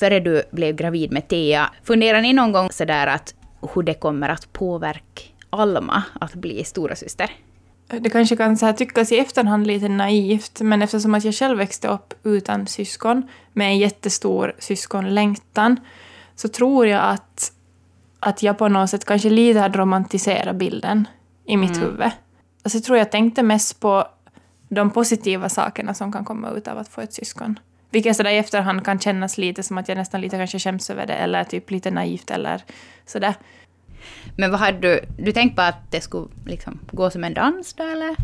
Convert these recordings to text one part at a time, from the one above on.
före du blev gravid med Thea, funderar ni någon gång sådär att hur det kommer att påverka Alma att bli stora syster? Det kanske kan så här tyckas i efterhand lite naivt, men eftersom att jag själv växte upp utan syskon, med en jättestor syskonlängtan, så tror jag att, att jag på något sätt kanske lite hade romantiserat bilden i mitt mm. huvud. Alltså jag tror jag tänkte mest på de positiva sakerna som kan komma ut av att få ett syskon. Vilket sådär i efterhand kan kännas lite som att jag nästan lite kanske skäms över det, eller typ lite naivt eller sådär. Men vad hade du... Du tänkte på att det skulle liksom gå som en dans då, eller?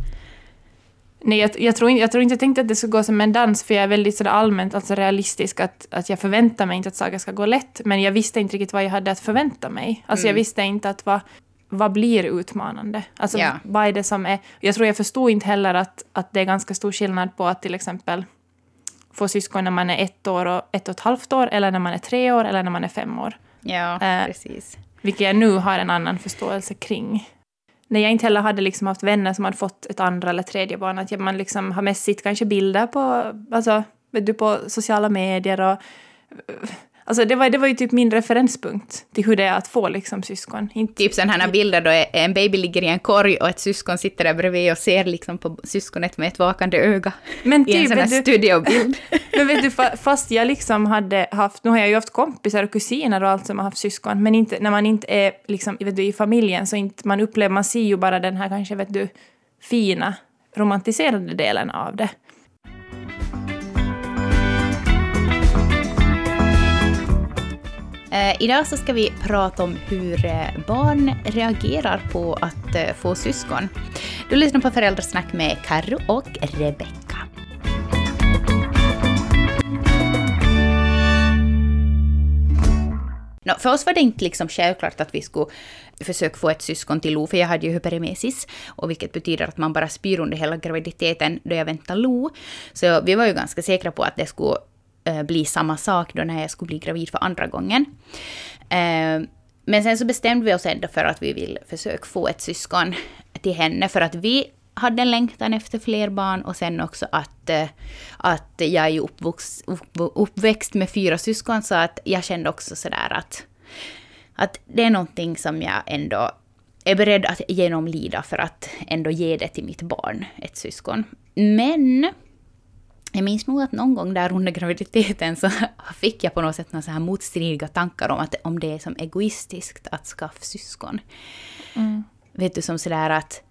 Nej, jag, jag, tror, jag tror inte jag tänkte att det skulle gå som en dans, för jag är väldigt sådär allmänt alltså realistisk, att, att jag förväntar mig inte att saker ska gå lätt, men jag visste inte riktigt vad jag hade att förvänta mig. Alltså mm. jag visste inte att vad, vad blir utmanande? Alltså ja. vad är det som är... Jag tror jag förstod inte heller att, att det är ganska stor skillnad på att till exempel få syskon när man är ett år och ett och ett halvt år, eller när man är tre år, eller när man är fem år. Ja, eh, precis. Vilket jag nu har en annan förståelse kring. När jag inte heller hade liksom haft vänner som hade fått ett andra eller tredje barn, att man liksom har mest sett kanske bilder på, alltså, du, på sociala medier och Alltså det var, det var ju typ min referenspunkt till hur det är att få liksom syskon. Inte, typ sådana här bilder då en baby ligger i en korg och ett syskon sitter där bredvid och ser liksom på syskonet med ett vakande öga. Men typ, I en typ, sån här du, studiobild. men vet du, fast jag liksom hade haft, nu har jag ju haft kompisar och kusiner och allt som har haft syskon, men inte, när man inte är liksom, vet du, i familjen så inte man upplever, man ser ju bara den här kanske, vet du, fina romantiserade delen av det. Eh, idag så ska vi prata om hur eh, barn reagerar på att eh, få syskon. Du lyssnar på Föräldrasnack med Karro och Rebecka. No, för oss var det inte liksom självklart att vi skulle försöka få ett syskon till Lo, för jag hade ju hyperemesis, och vilket betyder att man bara spyr under hela graviditeten då jag väntar Lo. Så vi var ju ganska säkra på att det skulle eh, bli samma sak då när jag skulle bli gravid för andra gången. Eh, men sen så bestämde vi oss ändå för att vi vill försöka få ett syskon till henne, för att vi hade en längtan efter fler barn och sen också att, eh, att jag är uppvuxen, uppväxt med fyra syskon, så att jag kände också sådär att, att det är någonting som jag ändå är beredd att genomlida för att ändå ge det till mitt barn, ett syskon. Men jag minns nog att någon gång där under graviditeten så fick jag på något sätt några så här motstridiga tankar om att om det är som egoistiskt att skaffa syskon. Mm. Vet du, som sådär att,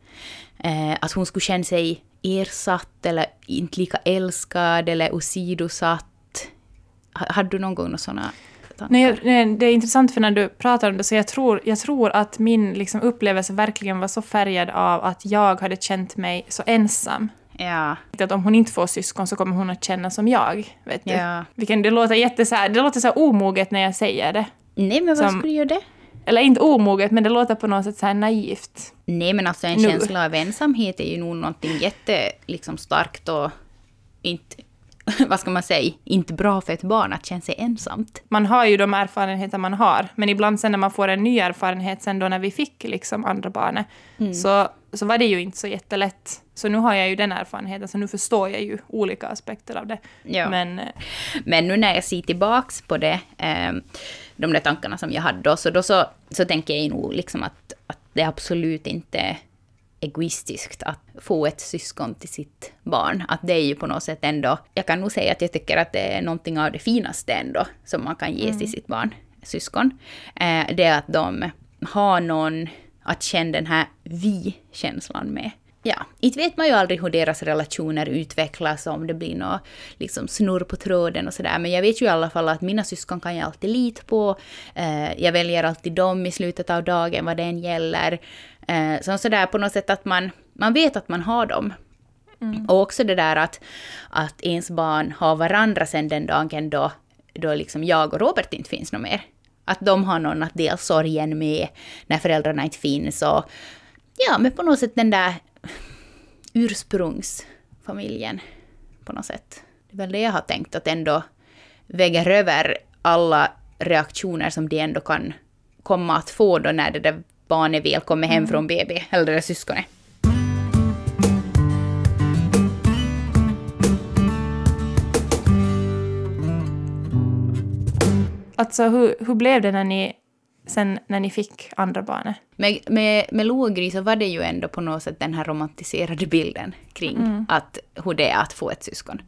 eh, att hon skulle känna sig ersatt eller inte lika älskad eller åsidosatt. Hade du någon gång några sådana tankar? Nej, nej, det är intressant för när du pratar om det, så jag tror, jag tror att min liksom, upplevelse verkligen var så färgad av att jag hade känt mig så ensam. Ja. Att om hon inte får syskon så kommer hon att känna som jag. Vet du? Ja. Vilken, det låter jätte så här, det låter så här omoget när jag säger det. Nej, men vad som, skulle göra det? Eller inte omoget, men det låter på något sätt så här naivt. Nej, men alltså en nu. känsla av ensamhet är ju nog någonting jätte liksom, starkt och inte vad ska man säga, inte bra för ett barn att känna sig ensamt. Man har ju de erfarenheter man har, men ibland sen när man får en ny erfarenhet sen då när vi fick liksom andra barnet, mm. så, så var det ju inte så jättelätt. Så nu har jag ju den erfarenheten, så nu förstår jag ju olika aspekter av det. Ja. Men, eh, men nu när jag ser tillbaks på det, eh, de där tankarna som jag hade då, så, då så, så tänker jag nog liksom att, att det absolut inte egoistiskt att få ett syskon till sitt barn. Att det är ju på något sätt ändå, jag kan nog säga att jag tycker att det är någonting av det finaste ändå som man kan ge mm. till sitt barn, syskon. Eh, det är att de har någon att känna den här vi-känslan med. Ja, inte vet man ju aldrig hur deras relationer utvecklas, om det blir något liksom snurr på tråden och sådär. Men jag vet ju i alla fall att mina syskon kan jag alltid lita på. Eh, jag väljer alltid dem i slutet av dagen, vad det än gäller. Eh, så sådär på något sätt att man, man vet att man har dem. Mm. Och också det där att, att ens barn har varandra sen den dagen då, då liksom jag och Robert inte finns något mer. Att de har någon att dela sorgen med när föräldrarna inte finns. Och, ja, men på något sätt den där ursprungsfamiljen på något sätt. Det är väl det jag har tänkt att ändå väger över alla reaktioner som de ändå kan komma att få då när det där barnet väl kommer hem mm. från BB, eller det där syskonet. Alltså hur, hur blev det när ni, sen när ni fick andra barnet? Med, med, med Gry så var det ju ändå på något sätt den här romantiserade bilden kring Mm. att, hur det är att få ett syskon.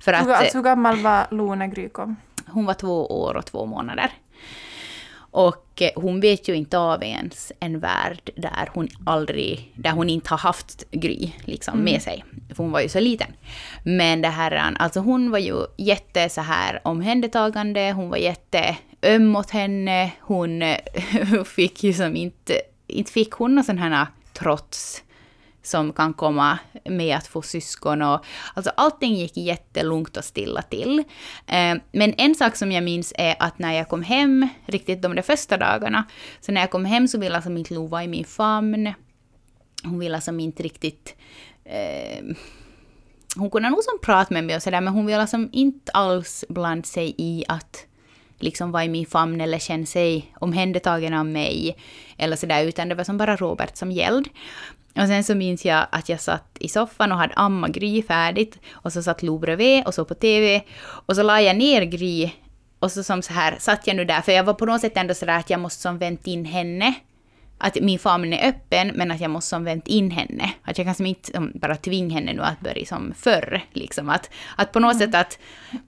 För att alltså, hur gammal var Lo när Gry kom? hon var två år och två månader. Och eh, hon vet ju inte av ens en värld där hon aldrig, där hon inte har haft Gry liksom med sig. För hon var ju så liten. Men det här, alltså hon var ju jätte så här omhändertagande, hon var jätte öm mot henne, hon eh, fick ju som inte, inte fick hon någon sån här trots som kan komma med att få syskon. Och, alltså allting gick jättelugnt och stilla till. Eh, men en sak som jag minns är att när jag kom hem, riktigt de där första dagarna, så när jag kom hem så ville alltså inte Lo vara i min famn. Hon ville alltså inte riktigt... Eh, hon kunde nog som prata med mig och sådär, men hon ville alltså inte alls blanda sig i att liksom vara i min famn eller känna sig omhändertagen av mig. Eller sådär, utan det var som bara Robert som gällde. Och sen så minns jag att jag satt i soffan och hade amma Gry färdigt. Och så satt Lo bredvid och så på TV. Och så la jag ner Gry. Och så som så här satt jag nu där, för jag var på något sätt ändå sådär att jag måste som vänt in henne. Att min famn är öppen, men att jag måste som vänt in henne. Att jag kan som inte bara tvinga henne nu att börja som förr. Liksom. Att, att på något sätt att...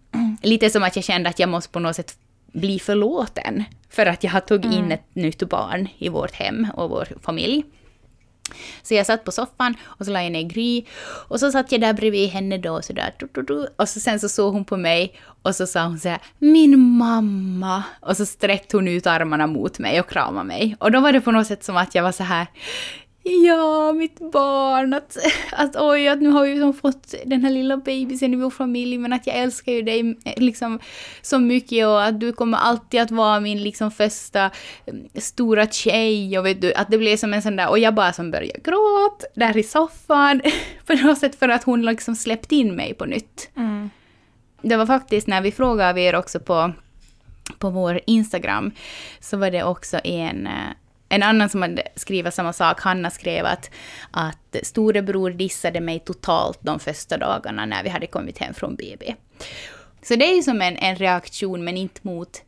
Lite som att jag kände att jag måste på något sätt bli förlåten. För att jag har tagit in ett nytt barn i vårt hem och vår familj. Så jag satt på soffan och så la jag ner Gry. Och så satt jag där bredvid henne då sådär. Och så sen så såg hon på mig och så sa hon så här Min mamma! Och så sträckte hon ut armarna mot mig och kramade mig. Och då var det på något sätt som att jag var så här Ja, mitt barn, att, att oj, att nu har vi ju fått den här lilla bebisen i vår familj, men att jag älskar ju dig liksom så mycket och att du kommer alltid att vara min liksom första mm, stora tjej och vet du, att det blev som en sån där, och jag bara som började gråta där i soffan, på något sätt för att hon liksom släppte in mig på nytt. Mm. Det var faktiskt när vi frågade er också på, på vår Instagram, så var det också en, eh, en annan som hade skrivit samma sak. Hanna skrev att, att storebror dissade mig totalt de första dagarna när vi hade kommit hem från BB. Så det är ju som en, en reaktion, men inte mot,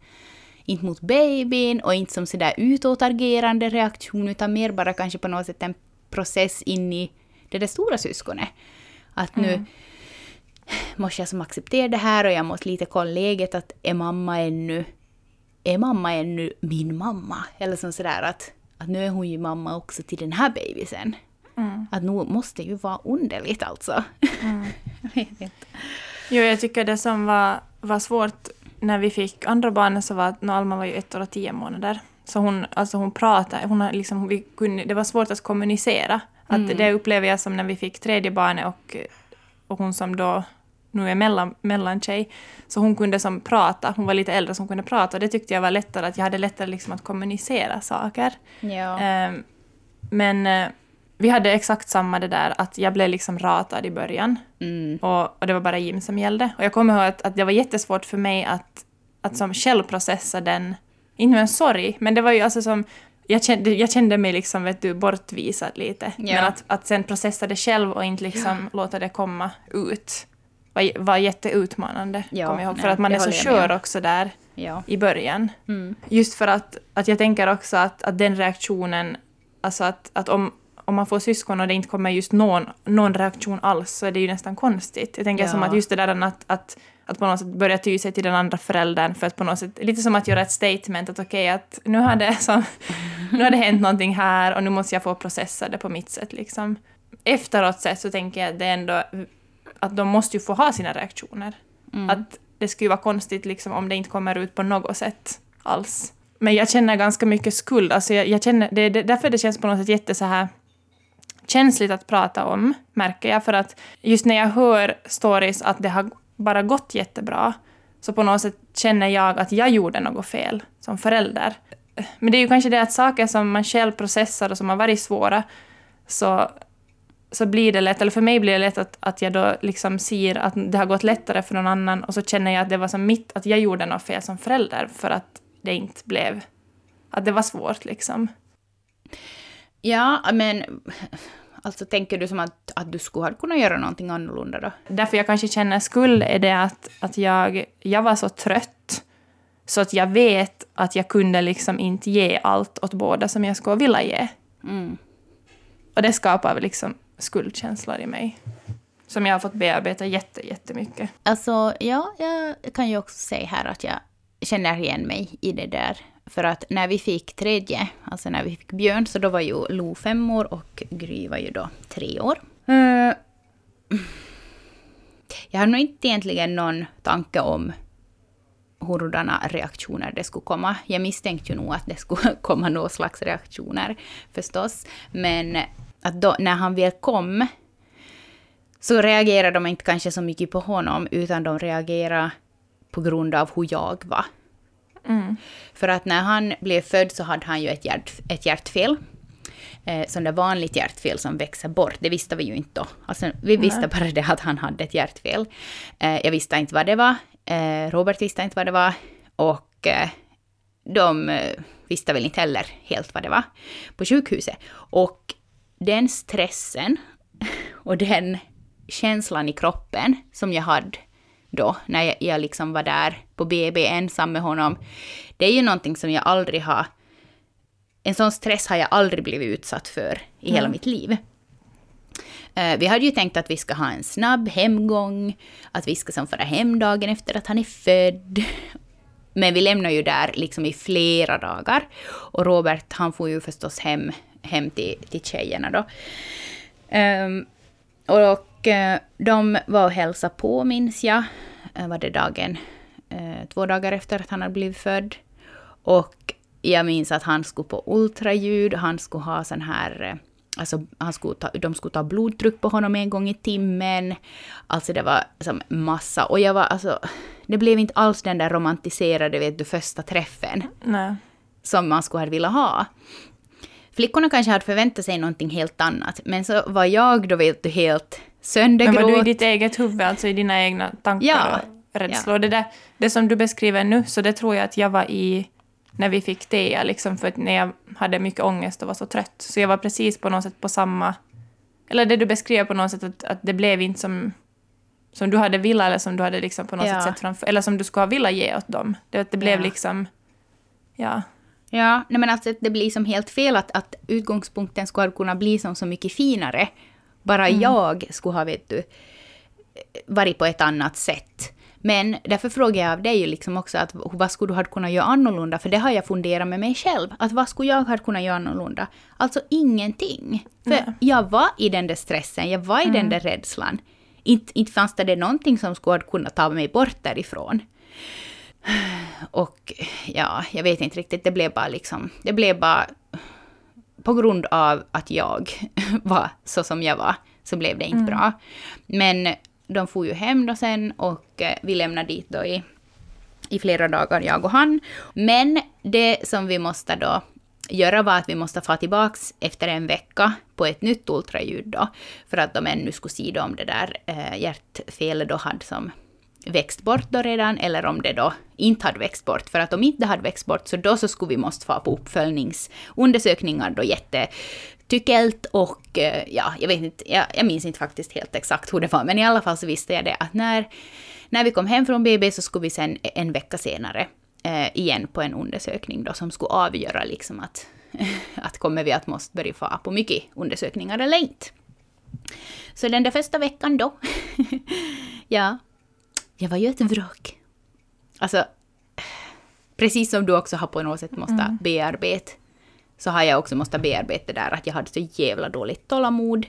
inte mot babyn och inte som sådär utåtagerande reaktion, utan mer bara kanske på något sätt en process in i det där stora syskonet. Att nu måste jag som acceptera det här och jag måste lite kolla läget att är mamma ännu, är mamma ännu min mamma? Eller som sådär att, att nu är hon ju mamma också till den här bebisen. Mm. Att nu måste ju vara underligt alltså. jag vet inte. Jo, jag tycker det som var, var svårt när vi fick andra barnet så var att när Alma var ju ett år och tio månader. Så hon, alltså hon pratade, hon har liksom, vi kunde, det var svårt att kommunicera. Att Mm. Det upplever jag som när vi fick tredje barnet och, och hon som då nu är mellan, mellantjej. Så hon kunde som prata, hon var lite äldre som kunde prata och det tyckte jag var lättare, att jag hade lättare liksom att kommunicera saker. Ja. Ehm, men eh, vi hade exakt samma det där att jag blev liksom ratad i början. Mm. Och, och det var bara Jim som gällde. Och jag kommer ihåg att, att det var jättesvårt för mig att, att som självprocessa den, inte en sorg, men det var ju alltså som, jag kände, jag kände mig liksom, vet du, bortvisad lite. Ja. Men att, att sen processa det själv och inte liksom låta det komma ut var, var jätteutmanande, Ja, kommer jag ihåg. nej, För att man är så skör också där ja. i början. Mm. Just för att, att jag tänker också att, att den reaktionen, alltså att, att om, om man får syskon och det inte kommer just någon, någon reaktion alls så är det ju nästan konstigt. Jag tänker Ja. som att just det där att, att, att på något sätt börja ty sig till den andra föräldern för att på något sätt, lite som att göra ett statement att okej att nu har det, som, nu har det hänt någonting här och nu måste jag få processa det på mitt sätt liksom. Efteråt sett så tänker jag att det är ändå att de måste ju få ha sina reaktioner. Mm. Att det skulle vara konstigt liksom, om det inte kommer ut på något sätt alls. Men jag känner ganska mycket skuld. Alltså jag, jag känner, det är det- därför det känns på något sätt jätte så här känsligt att prata om, märker jag. För att just när jag hör stories att det har bara gått jättebra, så på något sätt känner jag att jag gjorde något fel som förälder. Men det är ju kanske det att saker som man själv processar och som har varit svåra, så, så blir det lätt, eller för mig blir det lätt att, att jag då liksom ser att det har gått lättare för någon annan och så känner jag att det var som mitt, att jag gjorde något fel som förälder för att det inte blev, att det var svårt liksom. ja, men alltså tänker du som att, att du skulle ha kunnat göra någonting annorlunda då? Därför jag kanske känner skuld är det att, att jag, jag var så trött. Så att jag vet att jag kunde liksom inte ge allt åt båda som jag skulle vilja ge. Mm. Och det skapar liksom skuldkänslor i mig. Som jag har fått bearbeta jätte, jättemycket. Alltså, ja, jag kan ju också säga här att jag känner igen mig i det där. För att när vi fick tredje, alltså när vi fick Björn, så då var ju Lo fem år och Gry var ju då tre år. Eh, jag har nog inte egentligen någon tanke om hurdana reaktioner det skulle komma. Jag misstänkte ju nog att det skulle komma någon slags reaktioner förstås. Men att då, när han väl kom så reagerade de inte kanske så mycket på honom, utan de reagerade på grund av hur jag var. Mm. För att när han blev född så hade han ju ett, hjärt, ett hjärtfel. Eh, som det vanligt hjärtfel som växer bort. Det visste vi ju inte då. Alltså, vi visste Nej. bara det att han hade ett hjärtfel. Eh, jag visste inte vad det var. Eh, Robert visste inte vad det var. Och eh, de eh, visste väl inte heller helt vad det var på sjukhuset. Och den stressen och den känslan i kroppen som jag hade då, när jag, jag liksom var där på BB ensam med honom, det är ju någonting som jag aldrig har... En sån stress har jag aldrig blivit utsatt för i hela Mm. mitt liv. Eh, vi hade ju tänkt att vi ska ha en snabb hemgång, att vi ska som fara hem dagen efter att han är född. Men vi lämnar ju där liksom i flera dagar. Och Robert, han får ju förstås hem, hem till, till tjejerna då. Ehm, och eh, de var och hälsade på, minns jag. Eh, var det dagen, eh, två dagar efter att han hade blivit född. Och jag minns att han skulle på ultraljud, han skulle ha sån här... Alltså, han skulle ta, de skulle ta blodtryck på honom en gång i timmen. Alltså det var som massa. Och jag var alltså... Det blev inte alls den där romantiserade, vet du, första träffen Nej. som man skulle ha velat ha. Flickorna kanske hade förväntat sig någonting helt annat, men så var jag då vet du helt Men söndergråt. var du i ditt eget huvud, alltså i dina egna tankar Ja. och rädslor? Det, där, det som du beskriver nu, så det tror jag att jag var i när vi fick det, liksom för att när jag hade mycket ångest och var så trött. Så jag var precis på något sätt på samma... Eller det du beskrev på något sätt, att, att det blev inte som, som du hade velat eller som du hade liksom på något Ja. sätt sett framför, eller som du skulle ha velat ge åt dem. Det, det blev Ja. liksom... Ja. Ja, nej men alltså det blir som helt fel att, att utgångspunkten skulle kunna bli som så mycket finare. Bara jag skulle ha, vet du, varit på ett annat sätt. Men därför frågar jag av dig liksom också att vad skulle du ha kunnat göra annorlunda? För det har jag funderat med mig själv. Att vad skulle jag ha kunnat göra annorlunda? Alltså ingenting. För Nej. jag var i den där stressen, jag var i den där rädslan. Inte, inte fanns det, det någonting som skulle ha kunnat ta mig bort därifrån. Och ja, jag vet inte riktigt, det blev bara liksom, det blev bara på grund av att jag var så som jag var, så blev det inte bra. Men de får ju hem då sen och eh, vi lämnade dit då i, i flera dagar, jag och han. Men det som vi måste då göra var att vi måste få tillbaks efter en vecka på ett nytt ultraljud då, för att de ännu skulle se om det där eh, hjärtfelet då hade som växt bort då redan, eller om det då inte hade växt bort. För att om inte det hade växt bort, så då så skulle vi måste få på uppföljningsundersökningar då jättetyckelt och eh, ja, jag vet inte, jag, jag minns inte faktiskt helt exakt hur det var, men i alla fall så visste jag det att när, när vi kom hem från BB så skulle vi sen e- en vecka senare eh, igen på en undersökning då som skulle avgöra liksom att, att kommer vi att måste börja få på mycket undersökningar eller inte. Så den där första veckan då, ja, jag var ju ett vrak. Alltså, precis som du också har på något sätt måste bearbeta, så har jag också måste bearbeta det där att jag hade så jävla dåligt tålamod.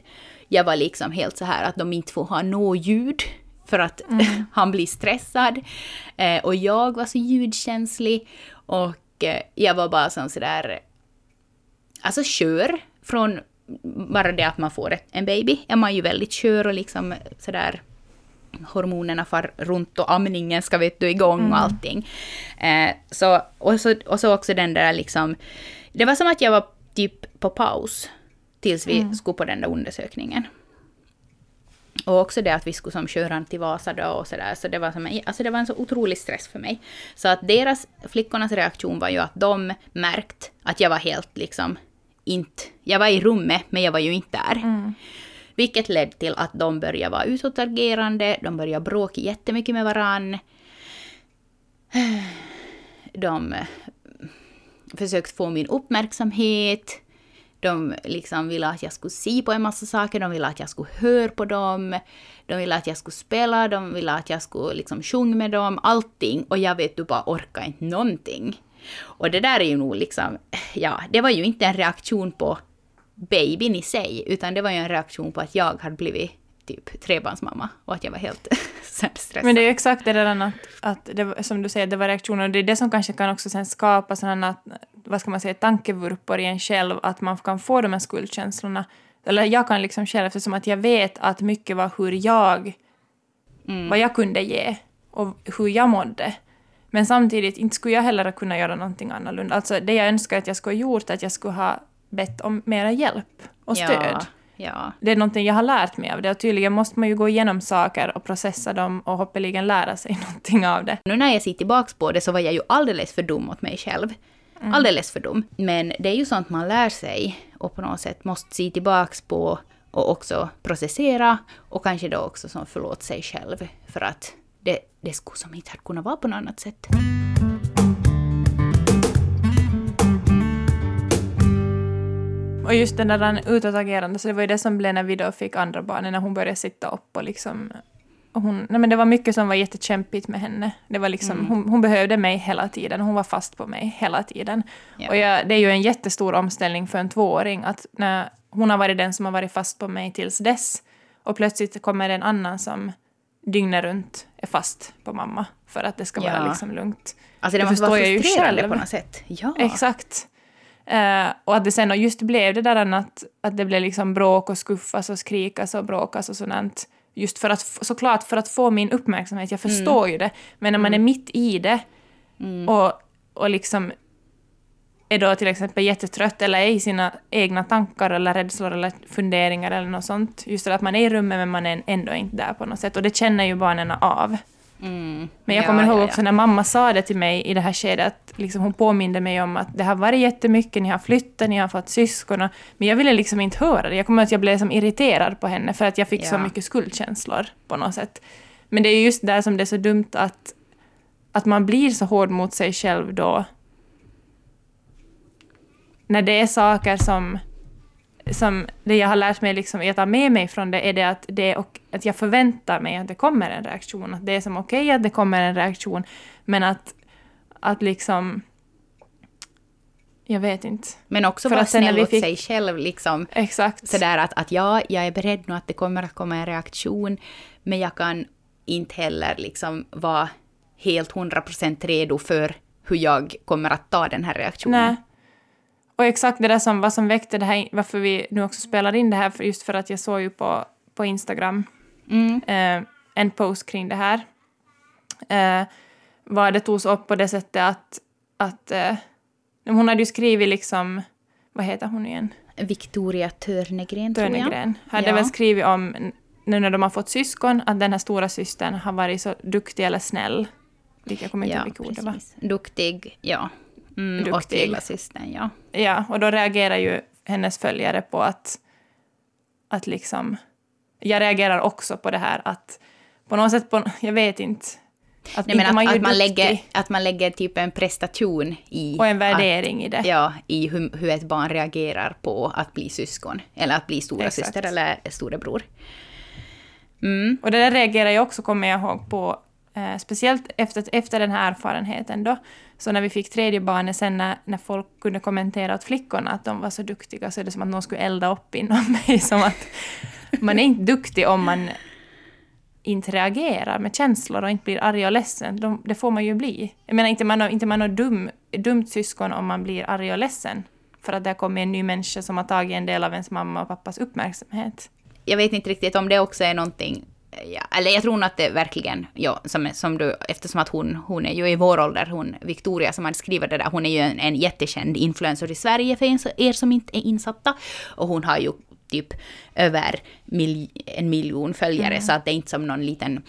Jag var liksom helt så här att de inte får ha något ljud för att han blir stressad. Eh, och jag var så ljudkänslig och eh, jag var bara som sådär, alltså kör från bara det att man får ett, en baby är man ju väldigt kör och liksom sådär hormonerna far runt och amningen ska vet du igång och allting. Eh, så, och, så, och så också den där liksom, det var som att jag var typ på paus tills vi skulle på den där undersökningen. Och också det att vi skulle som köra till Vasa då och sådär. Så det var, som, alltså det var en så otrolig stress för mig. Så att deras, flickornas reaktion var ju att de märkt att jag var helt liksom inte... Jag var i rummet, men jag var ju inte där. Vilket ledde till att de började vara utåtagerande, de började bråka jättemycket med varann. de eh, försökte få min uppmärksamhet. De liksom ville att jag skulle se på en massa saker, de ville att jag skulle höra på dem, de ville att jag skulle spela, de ville att jag skulle liksom sjunga med dem, allting. Och jag vet du bara orkar inte någonting. Och det där är ju nog liksom, ja, det var ju inte en reaktion på babyn i sig, utan det var ju en reaktion på att jag hade blivit typ trebarnsmamma och att jag var helt stressad. Men det är ju exakt det där att, att det, som du säger, det var reaktioner och det är det som kanske kan också sen skapa sådana, vad ska man säga, tankevurpor i en själv, att man kan få de här skuldkänslorna. Eller jag kan liksom själv, eftersom att jag vet att mycket var hur jag, mm. vad jag kunde ge och hur jag mådde. Men samtidigt, inte skulle jag heller kunna göra någonting annorlunda. Alltså det jag önskar att jag skulle ha gjort, att jag skulle ha bett om mera hjälp och stöd. Ja, ja. Det är någonting jag har lärt mig av det och tydligen måste man ju gå igenom saker och processa dem och hoppeligen lära sig någonting av det. Nu när jag ser tillbaka på det så var jag ju alldeles för dum mot mig själv. Mm. Alldeles för dum. Men det är ju sånt man lär sig och på något sätt måste se tillbaka på och också processera och kanske då också som förlåt sig själv för att det, det skulle som inte kunna vara på något annat sätt. Och just den där utåtagerande, så det var ju det som blev när vi då fick andra barnen, när hon började sitta upp och liksom... Och hon, nej men det var mycket som var jättekämpigt med henne. Det var liksom, mm. hon, hon, behövde mig hela tiden, hon var fast på mig hela tiden. Ja. Och jag, det är ju en jättestor omställning för en tvååring, att när hon har varit den som har varit fast på mig tills dess, och plötsligt kommer en annan som dygnet runt är fast på mamma för att det ska ja. vara liksom lugnt. Alltså det, det måste vara frustrerande på något sätt. Ja. Exakt. Uh, och att det sen just blev det där att, att det blev liksom bråk och skuffas och skrikas och bråkas och sådant. Just för att, såklart för att få min uppmärksamhet, jag förstår mm. ju det. Men när man mm. är mitt i det mm. och, och liksom är då till exempel jättetrött eller är i sina egna tankar eller rädslor eller funderingar eller något sånt. Just det att man är i rummet men man är ändå inte där på något sätt. Och det känner ju barnen av. Mm. Men jag kommer ja, ihåg också ja, när mamma sa det till mig i det här skedet, liksom hon påminde mig om att det har varit jättemycket, ni har flyttat, ni har fått syskon, men jag ville liksom inte höra det. Jag kommer att jag blev som irriterad på henne för att jag fick så mycket skuldkänslor på något sätt. Men det är just där som det är så dumt att, att man blir så hård mot sig själv då. När det är saker som som det jag har lärt mig liksom, att ta med mig från det är det att, det och, att jag förväntar mig att det kommer en reaktion. Att det är som okej okay att det kommer en reaktion, men att, att liksom... Jag vet inte. Men också vara snäll mot fick... sig själv. Liksom. Exakt. Sådär att, att ja, jag är beredd nu att det kommer att komma en reaktion, men jag kan inte heller liksom vara helt hundra procent redo för hur jag kommer att ta den här reaktionen. Nej. Och exakt det där som, vad som väckte det här, varför vi nu också spelar in det här, för just för att jag såg ju på, på Instagram mm. eh, en post kring det här. Eh, vad det togs upp på det sättet att, att eh, hon hade ju skrivit liksom, vad heter hon igen? Victoria Törnegren, Törnegren. tror jag. Hade ja. väl skrivit om, nu när de har fått syskon, att den här stora systern har varit så duktig eller snäll. Jag kommer inte ihåg vilket ord det var. Duktig, ja. Mm, duktig. Och systern, ja. Ja, och då reagerar ju hennes följare på att, att liksom... Jag reagerar också på det här att på något sätt, på, jag vet inte, att, Nej, men att, att, man lägger, att man lägger typ en prestation i... Och en värdering att, i det. Ja, i hur, hur, ett barn reagerar på att bli syskon. Eller att bli stora Exakt. syster eller storebror. Mm. Och det där reagerar jag också, kommer jag ihåg, på Eh, speciellt efter, efter den här erfarenheten då. Så när vi fick tredje barnet sen när, när folk kunde kommentera åt flickorna att de var så duktiga så är det som att någon skulle elda upp inom mig. Som att man är inte duktig om man inte reagerar med känslor och inte blir arg och ledsen. De, det får man ju bli. Jag menar inte man har, inte man har dum, dumt syskon om man blir arg och ledsen. För att det har kommit en ny människa som har tagit en del av ens mamma och pappas uppmärksamhet. Jag vet inte riktigt om det också är någonting ja, eller jag tror nog att det verkligen, ja, som, som du, eftersom att hon, hon är ju i vår ålder, hon Victoria som hade skrivit det där, hon är ju en, en jättekänd influencer i Sverige för er som inte är insatta. Och hon har ju typ över mil, en miljon följare, mm. så att det är inte som någon liten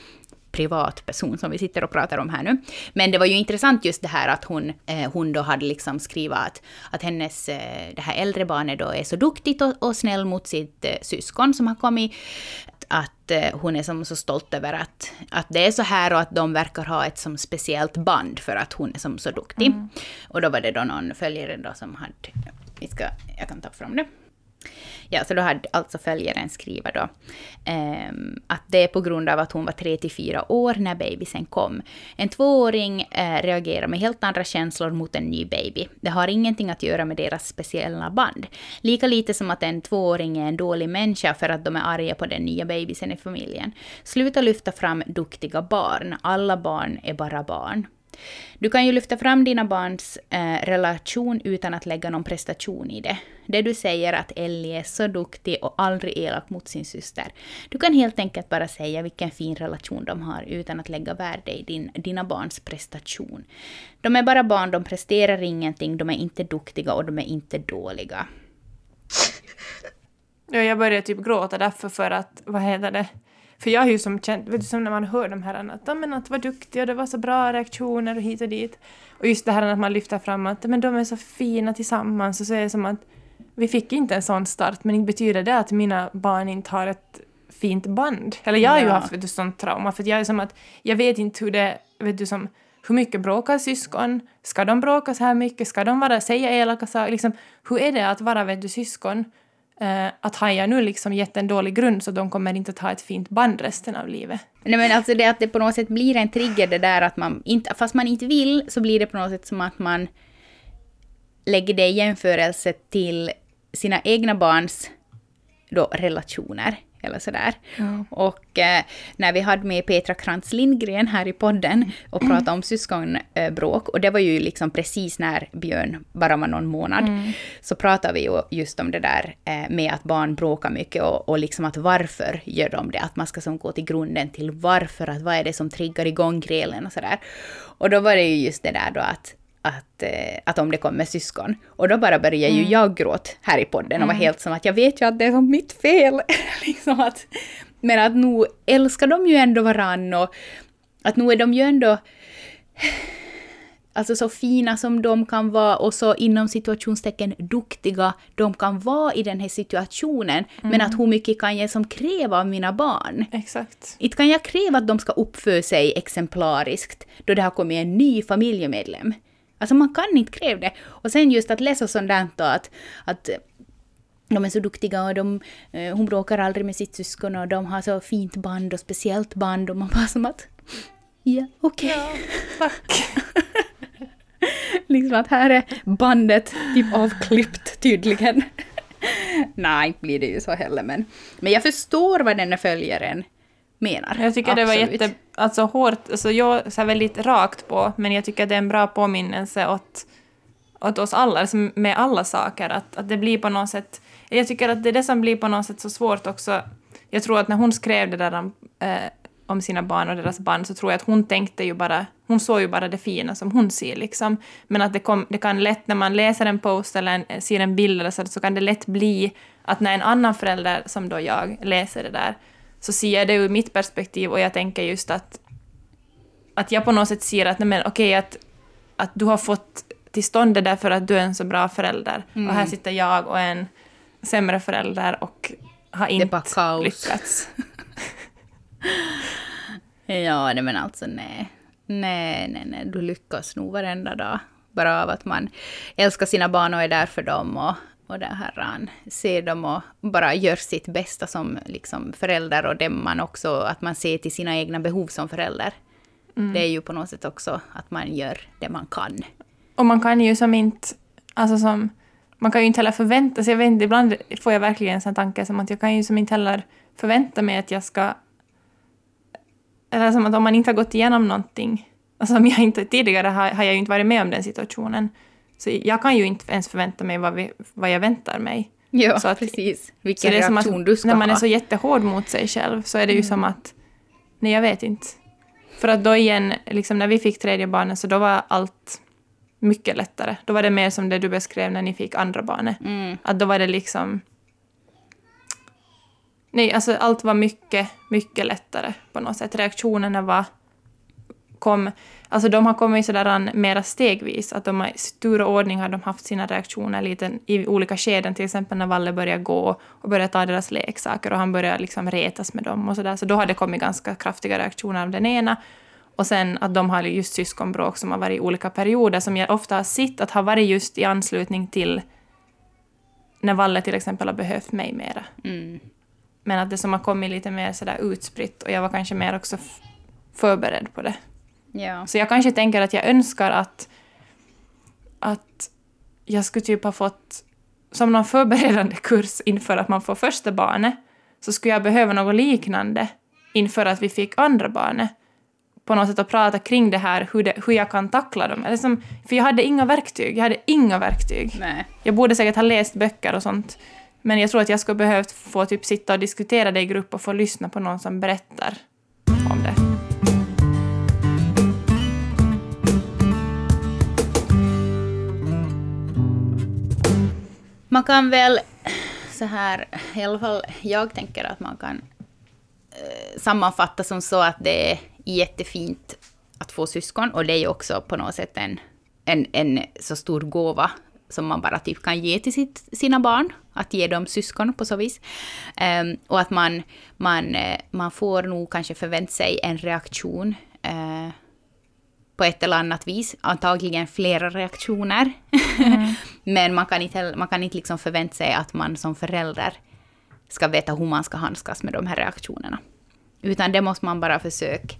privatperson som vi sitter och pratar om här nu. Men det var ju intressant just det här att hon, eh, hon då hade liksom skrivit att, att hennes, eh, det här äldre barnet då är så duktigt och, och snäll mot sitt eh, syskon som har kommit att eh, hon är som så stolt över att, att det är så här och att de verkar ha ett som speciellt band för att hon är som så duktig. Mm. Och då var det då någon följare då som hade, vi ska, jag kan ta fram det. Ja, så då hade alltså följaren skrivit då eh, att det är på grund av att hon var 3 till 4 år när bebisen kom. En tvååring eh, reagerar med helt andra känslor mot en ny baby. Det har ingenting att göra med deras speciella band. Lika lite som att en tvååring är en dålig människa för att de är arga på den nya bebisen i familjen. Sluta lyfta fram duktiga barn. Alla barn är bara barn. Du kan ju lyfta fram dina barns eh, relation utan att lägga någon prestation i det. Det du säger att Ellie är så duktig och aldrig elak mot sin syster. Du kan helt enkelt bara säga vilken fin relation de har utan att lägga värde i din, dina barns prestation. De är bara barn, de presterar ingenting, de är inte duktiga och de är inte dåliga. Ja, jag började typ gråta därför för att, vad heter det, för jag har ju som känt, vet du, som när man hör de här att, men att vara duktig och det var så bra reaktioner och hit och dit. Och just det här att man lyfter fram att men de är så fina tillsammans och så är det som att vi fick inte en sån start men inte betyder det att mina barn inte har ett fint band. Eller jag har ju haft vet du, sånt trauma för jag är som att jag vet inte hur det, vet du som hur mycket bråkar syskon? Ska de bråka så här mycket? Ska de bara säga elaka saker? Liksom, hur är det att vara vet du, syskon Eh, att Haja nu liksom gett en dålig grund så de kommer inte att ha ett fint band resten av livet. Nej men alltså det att det på något sätt blir en trigger det där att man inte, fast man inte vill så blir det på något sätt som att man lägger det i jämförelse till sina egna barns då relationer eller sådär. Mm. Och eh, när vi hade med Petra Krantz Lindgren här i podden och pratade om syskonbråk, och det var ju liksom precis när Björn bara var någon månad, mm. så pratade vi ju just om det där eh, med att barn bråkar mycket och, och liksom att varför gör de det? Att man ska som gå till grunden till varför, att vad är det som triggar igång grälen och sådär. Och då var det ju just det där då att att, eh, att om det kommer syskon. Och då bara började mm. ju jag gråta här i podden och var mm. helt som att jag vet ju att det är mitt fel. liksom att, men att nu älskar de ju ändå varann och att nu är de ju ändå alltså så fina som de kan vara och så inom situationstecken duktiga de kan vara i den här situationen. Mm. Men att hur mycket kan jag som kräva av mina barn? Exakt. Inte kan jag kräva att de ska uppföra sig exemplariskt då det har kommit en ny familjemedlem. Alltså man kan inte kräva det. Och sen just att läsa sånt där att, att de är så duktiga och de, eh, hon bråkar aldrig med sitt syskon och de har så fint band och speciellt band och man bara som att ja, okej. Okay. Ja, tack. liksom att här är bandet typ avklippt tydligen. Nej, blir det ju så heller men, men jag förstår vad den är följaren menar. Jag tycker Absolut. det var jätte, alltså hårt, alltså jag så väldigt rakt på, men jag tycker det är en bra påminnelse åt, åt oss alla, alltså med alla saker, att, att det blir på något sätt, jag tycker att det är det som blir på något sätt så svårt också, jag tror att när hon skrev det där om, eh, om sina barn och deras band så tror jag att hon tänkte ju bara, hon såg ju bara det fina som hon ser liksom. Men att det, kom, det kan lätt, när man läser en post eller en, ser en bild eller så, så kan det lätt bli att när en annan förälder, som då jag, läser det där, så ser jag det ur mitt perspektiv och jag tänker just att, att jag på något sätt ser att nej men okej, att, att du har fått till stånd det därför att du är en så bra förälder. Mm. Och här sitter jag och en sämre förälder och har inte lyckats. ja, nej men alltså nej. Nej, nej, nej, du lyckas nog varenda dag. Bara av att man älskar sina barn och är där för dem och och det här, ser dem och bara gör sitt bästa som liksom förälder och det man också, att man ser till sina egna behov som förälder. Mm. Det är ju på något sätt också att man gör det man kan. Och man kan ju som inte, alltså som, man kan ju inte heller förvänta sig, jag vet inte, ibland får jag verkligen en sån tanke som att jag kan ju som inte heller förvänta mig att jag ska, eller som att om man inte har gått igenom någonting, alltså om jag inte, tidigare har, har jag ju inte varit med om den situationen, så jag kan ju inte ens förvänta mig vad, vi, vad jag väntar mig. Ja, så att, precis. Vilken reaktion du ska ha. När man är så jättehård mot sig själv så är det ju mm. som att... Nej, jag vet inte. För att då igen, liksom när vi fick tredje barnet så då var allt mycket lättare. Då var det mer som det du beskrev när ni fick andra barnet. Mm. Att då var det liksom... Nej, alltså allt var mycket, mycket lättare på något sätt. Reaktionerna var kom, alltså de har kommit sådär mera stegvis, att de har, i och ordning har de haft sina reaktioner lite i olika skeden, till exempel när Valle började gå och började ta deras leksaker och han började liksom retas med dem och sådär, så då har det kommit ganska kraftiga reaktioner av den ena. Och sen att de har just syskonbråk som har varit i olika perioder, som jag ofta har sett att har varit just i anslutning till när Valle till exempel har behövt mig mera. Mm. Men att det som har kommit lite mer sådär utspritt och jag var kanske mer också förberedd på det. Ja. Så jag kanske tänker att jag önskar att, att jag skulle typ ha fått som någon förberedande kurs inför att man får första barnet så skulle jag behöva något liknande inför att vi fick andra barnet på något sätt att prata kring det här, hur, det, hur jag kan tackla dem. Eller som, för jag hade inga verktyg. Jag hade inga verktyg. Nej. Jag borde säkert ha läst böcker och sånt. Men jag tror att jag skulle behövt få typ sitta och diskutera det i grupp och få lyssna på någon som berättar om det. Man kan väl så här, i alla fall jag tänker att man kan eh, sammanfatta som så att det är jättefint att få syskon och det är ju också på något sätt en, en, en så stor gåva som man bara typ kan ge till sitt, sina barn, att ge dem syskon på så vis. Um, och att man, man, eh, man får nog kanske förvänta sig en reaktion uh, på ett eller annat vis, antagligen flera reaktioner. Mm. Men man kan inte, man kan inte liksom förvänta sig att man som förälder ska veta hur man ska handskas med de här reaktionerna. Utan det måste man bara försöka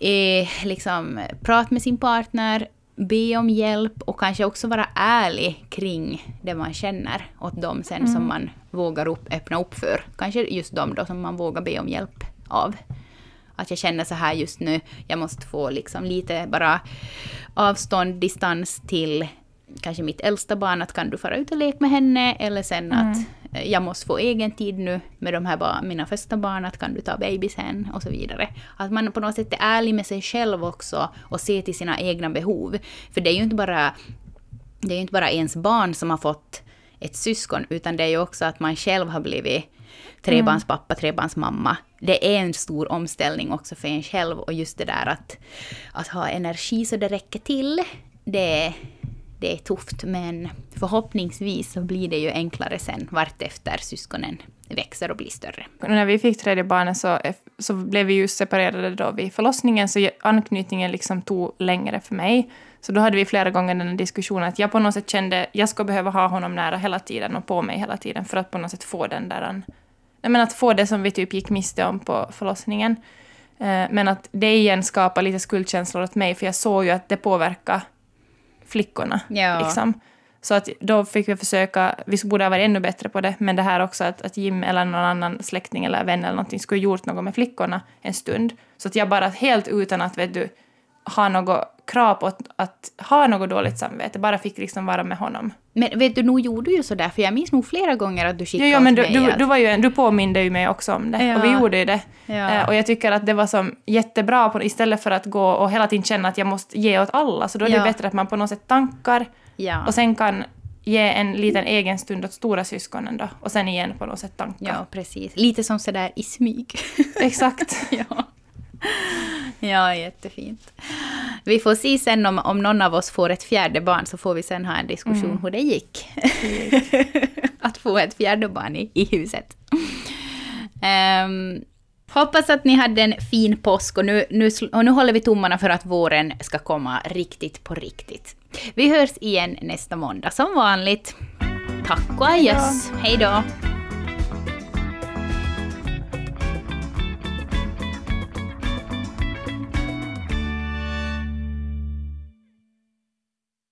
eh, liksom, prata med sin partner, be om hjälp och kanske också vara ärlig kring det man känner åt dem sen mm. som man vågar upp, öppna upp för. Kanske just dem då som man vågar be om hjälp av. Att jag känner så här just nu, jag måste få liksom lite bara avstånd, distans till kanske mitt äldsta barn, att kan du fara ut och leka med henne? Eller sen mm. att eh, jag måste få egen tid nu med de här barn, mina första barn, att kan du ta baby sen? Och så vidare. Att man på något sätt är ärlig med sig själv också och ser till sina egna behov. För det är ju inte bara, det är inte bara ens barn som har fått ett syskon, utan det är ju också att man själv har blivit trebarnspappa, mm. trebarnsmamma. Det är en stor omställning också för en själv och just det där att, att ha energi så det räcker till, det, det är tufft men förhoppningsvis så blir det ju enklare sen vartefter syskonen växer och blir större. När vi fick tredje barnet så, så blev vi ju separerade då vid förlossningen så anknytningen liksom tog längre för mig. Så då hade vi flera gånger den diskussionen att jag på något sätt kände att jag ska behöva ha honom nära hela tiden och på mig hela tiden för att på något sätt få den där... Nej, men att få det som vi typ gick miste om på förlossningen. Eh, men att det igen skapar lite skuldkänslor åt mig för jag såg ju att det påverkar flickorna. Ja. Liksom. Så att då fick vi försöka, vi borde ha varit ännu bättre på det, men det här också att, att Jim eller någon annan släkting eller vän eller någonting skulle gjort något med flickorna en stund. Så att jag bara helt utan att vet du, ha något krav på att, att, ha något dåligt samvete, bara fick liksom vara med honom. Men vet du, nog gjorde du ju sådär, för jag minns nog flera gånger att du skickade jo, jo, men du, mig du, att... du, var ju, du påminde ju mig också om det, ja. och vi gjorde ju det. Ja. Eh, och jag tycker att det var som jättebra, på, istället för att gå och hela tiden känna att jag måste ge åt alla, så då är det ja. bättre att man på något sätt tankar och sen kan ge en liten egen stund åt stora syskonen då, och sen igen på något sätt tankar. Ja, precis. Lite som sådär i smyg. Exakt. ja. Ja, jättefint. Vi får se sen om, om någon av oss får ett fjärde barn, så får vi sen ha en diskussion mm. hur det gick. att få ett fjärde barn i, i huset. Um, hoppas att ni hade en fin påsk och nu, nu, och nu håller vi tummarna för att våren ska komma riktigt på riktigt. Vi hörs igen nästa måndag som vanligt. Tack och adjöss. Hej då.